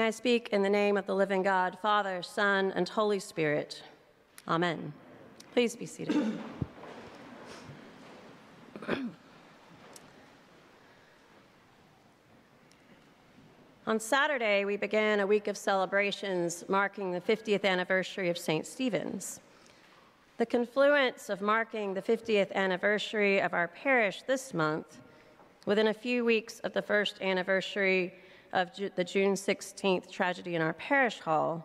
May I speak in the name of the living God, Father, Son, and Holy Spirit. Amen. Please be seated. On Saturday, we began a week of celebrations marking the 50th anniversary of St. Stephen's. The confluence of marking the 50th anniversary of our parish this month, within a few weeks of the first anniversary of Ju- the June 16th tragedy in our parish hall,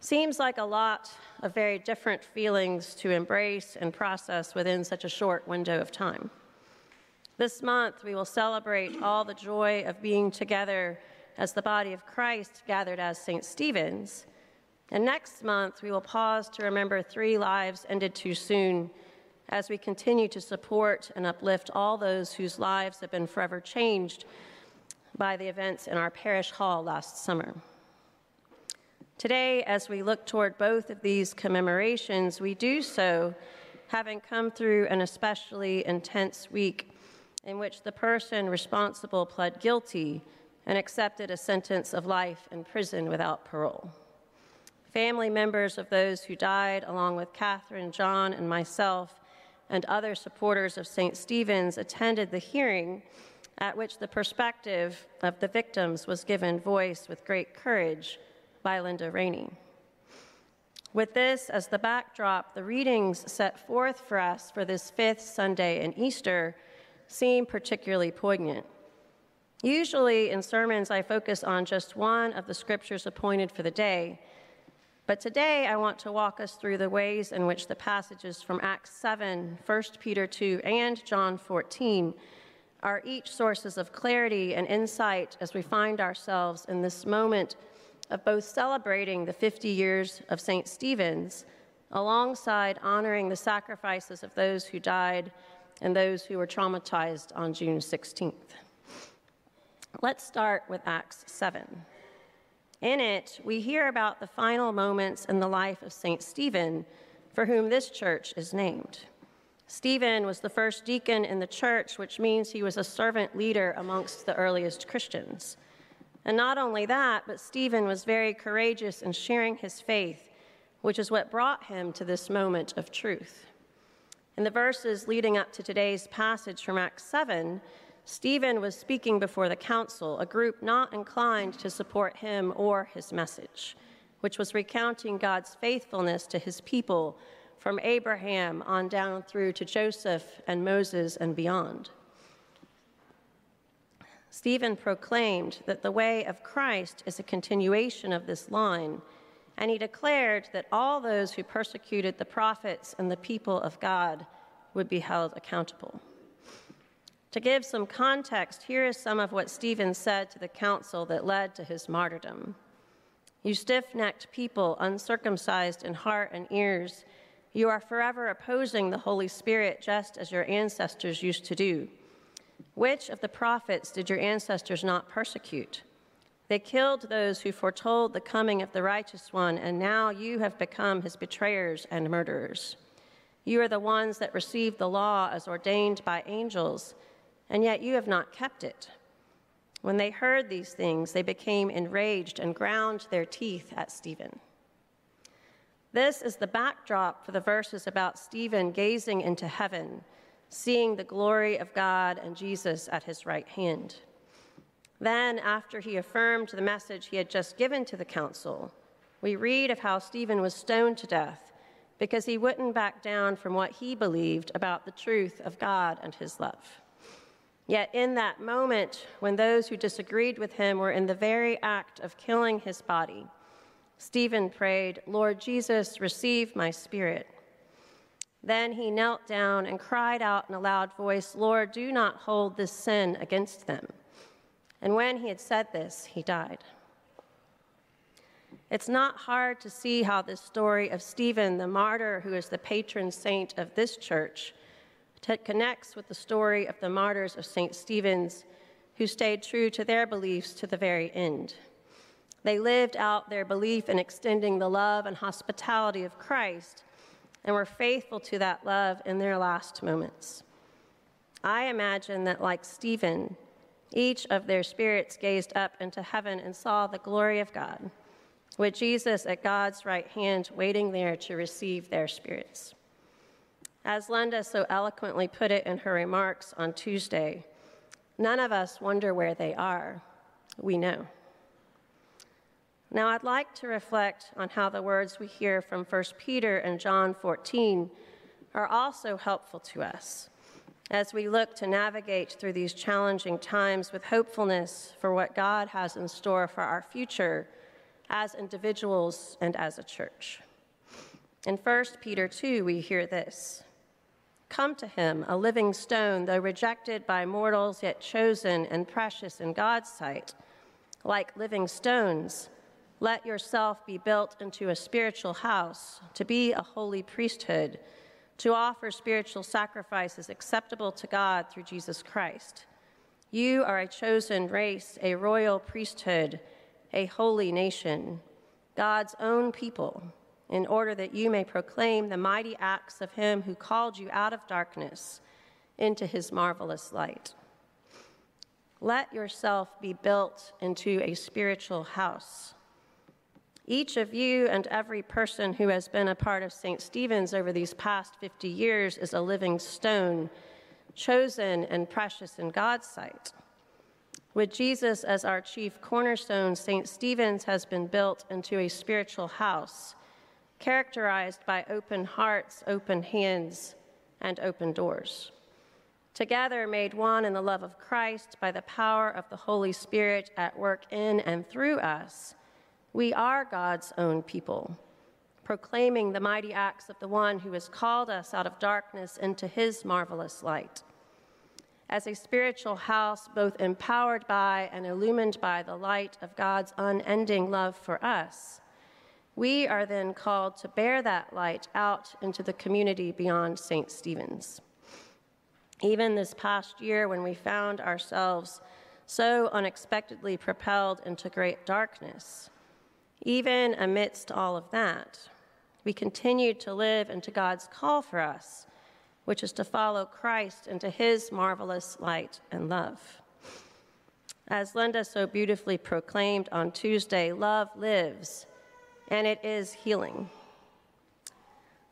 seems like a lot of very different feelings to embrace and process within such a short window of time. This month, we will celebrate all the joy of being together as the body of Christ gathered as St. Stephen's. And next month, we will pause to remember three lives ended too soon as we continue to support and uplift all those whose lives have been forever changed by the events in our parish hall last summer. Today, as we look toward both of these commemorations, we do so having come through an especially intense week in which the person responsible pled guilty and accepted a sentence of life in prison without parole. Family members of those who died, along with Catherine, John, and myself, and other supporters of St. Stephen's, attended the hearing at which the perspective of the victims was given voice with great courage by Linda Rainey. With this as the backdrop, the readings set forth for us for this fifth Sunday in Easter seem particularly poignant. Usually in sermons, I focus on just one of the scriptures appointed for the day, but today I want to walk us through the ways in which the passages from Acts 7, 1 Peter 2, and John 14 are each sources of clarity and insight as we find ourselves in this moment of both celebrating the 50 years of St. Stephen's alongside honoring the sacrifices of those who died and those who were traumatized on June 16th. Let's start with Acts 7. In it, we hear about the final moments in the life of St. Stephen, for whom this church is named. Stephen was the first deacon in the church, which means he was a servant leader amongst the earliest Christians. And not only that, but Stephen was very courageous in sharing his faith, which is what brought him to this moment of truth. In the verses leading up to today's passage from Acts 7, Stephen was speaking before the council, a group not inclined to support him or his message, which was recounting God's faithfulness to his people from Abraham on down through to Joseph and Moses and beyond. Stephen proclaimed that the way of Christ is a continuation of this line, and he declared that all those who persecuted the prophets and the people of God would be held accountable. To give some context, here is some of what Stephen said to the council that led to his martyrdom. You stiff necked people, uncircumcised in heart and ears, you are forever opposing the Holy Spirit just as your ancestors used to do. Which of the prophets did your ancestors not persecute? They killed those who foretold the coming of the righteous one, and now you have become his betrayers and murderers. You are the ones that received the law as ordained by angels and yet you have not kept it. When they heard these things, they became enraged and ground their teeth at Stephen. This is the backdrop for the verses about Stephen gazing into heaven, seeing the glory of God and Jesus at his right hand. Then, after he affirmed the message he had just given to the council, we read of how Stephen was stoned to death because he wouldn't back down from what he believed about the truth of God and his love. Yet, in that moment, when those who disagreed with him were in the very act of killing his body, Stephen prayed, Lord Jesus, receive my spirit. Then he knelt down and cried out in a loud voice, Lord, do not hold this sin against them. And when he had said this, he died. It's not hard to see how this story of Stephen, the martyr who is the patron saint of this church, connects with the story of the martyrs of St. Stephen's who stayed true to their beliefs to the very end. They lived out their belief in extending the love and hospitality of Christ and were faithful to that love in their last moments. I imagine that, like Stephen, Each of their spirits gazed up into heaven and saw the glory of God, with Jesus at God's right hand, waiting there to receive their spirits. As Linda so eloquently put it in her remarks on Tuesday, none of us wonder where they are. We know. Now, I'd like to reflect on how the words we hear from 1 Peter and John 14 are also helpful to us as we look to navigate through these challenging times with hopefulness for what God has in store for our future as individuals and as a church. In 1 Peter 2, we hear this Come to him, a living stone, though rejected by mortals, yet chosen and precious in God's sight. Like living stones, let yourself be built into a spiritual house, to be a holy priesthood to offer spiritual sacrifices acceptable to God through Jesus Christ. You are a chosen race, a royal priesthood, a holy nation, God's own people, in order that you may proclaim the mighty acts of Him who called you out of darkness into His marvelous light. Let yourself be built into a spiritual house each of you and every person who has been a part of St. Stephen's over these past 50 years is a living stone, chosen and precious in God's sight. With Jesus as our chief cornerstone, St. Stephen's has been built into a spiritual house, characterized by open hearts, open hands, and open doors. Together, made one in the love of Christ by the power of the Holy Spirit at work in and through us we are God's own people, proclaiming the mighty acts of the one who has called us out of darkness into his marvelous light. As a spiritual house, both empowered by and illumined by the light of God's unending love for us, we are then called to bear that light out into the community beyond St. Stephen's. Even this past year, when we found ourselves so unexpectedly propelled into great darkness, even amidst all of that, we continue to live into God's call for us, which is to follow Christ into his marvelous light and love. As Linda so beautifully proclaimed on Tuesday, love lives, and it is healing.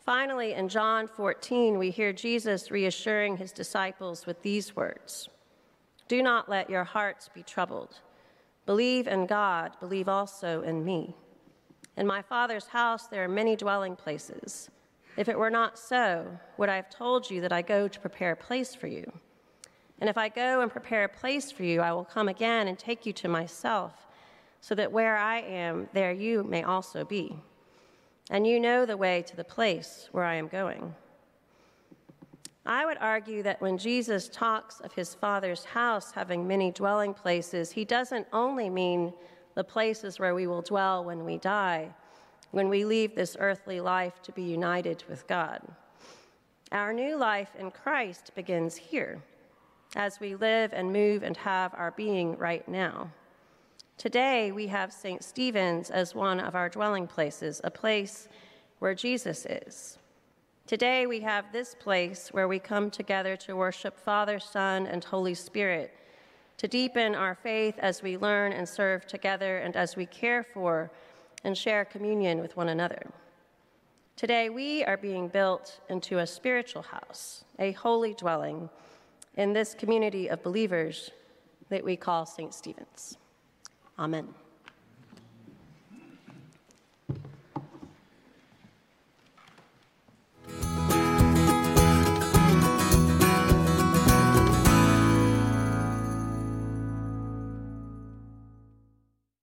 Finally, in John 14, we hear Jesus reassuring his disciples with these words Do not let your hearts be troubled. Believe in God, believe also in me. In my Father's house there are many dwelling places. If it were not so, would I have told you that I go to prepare a place for you? And if I go and prepare a place for you, I will come again and take you to myself, so that where I am, there you may also be. And you know the way to the place where I am going. I would argue that when Jesus talks of his Father's house having many dwelling places, he doesn't only mean the places where we will dwell when we die, when we leave this earthly life to be united with God. Our new life in Christ begins here, as we live and move and have our being right now. Today, we have St. Stephen's as one of our dwelling places, a place where Jesus is. Today, we have this place where we come together to worship Father, Son, and Holy Spirit, to deepen our faith as we learn and serve together and as we care for and share communion with one another. Today, we are being built into a spiritual house, a holy dwelling in this community of believers that we call St. Stephen's. Amen.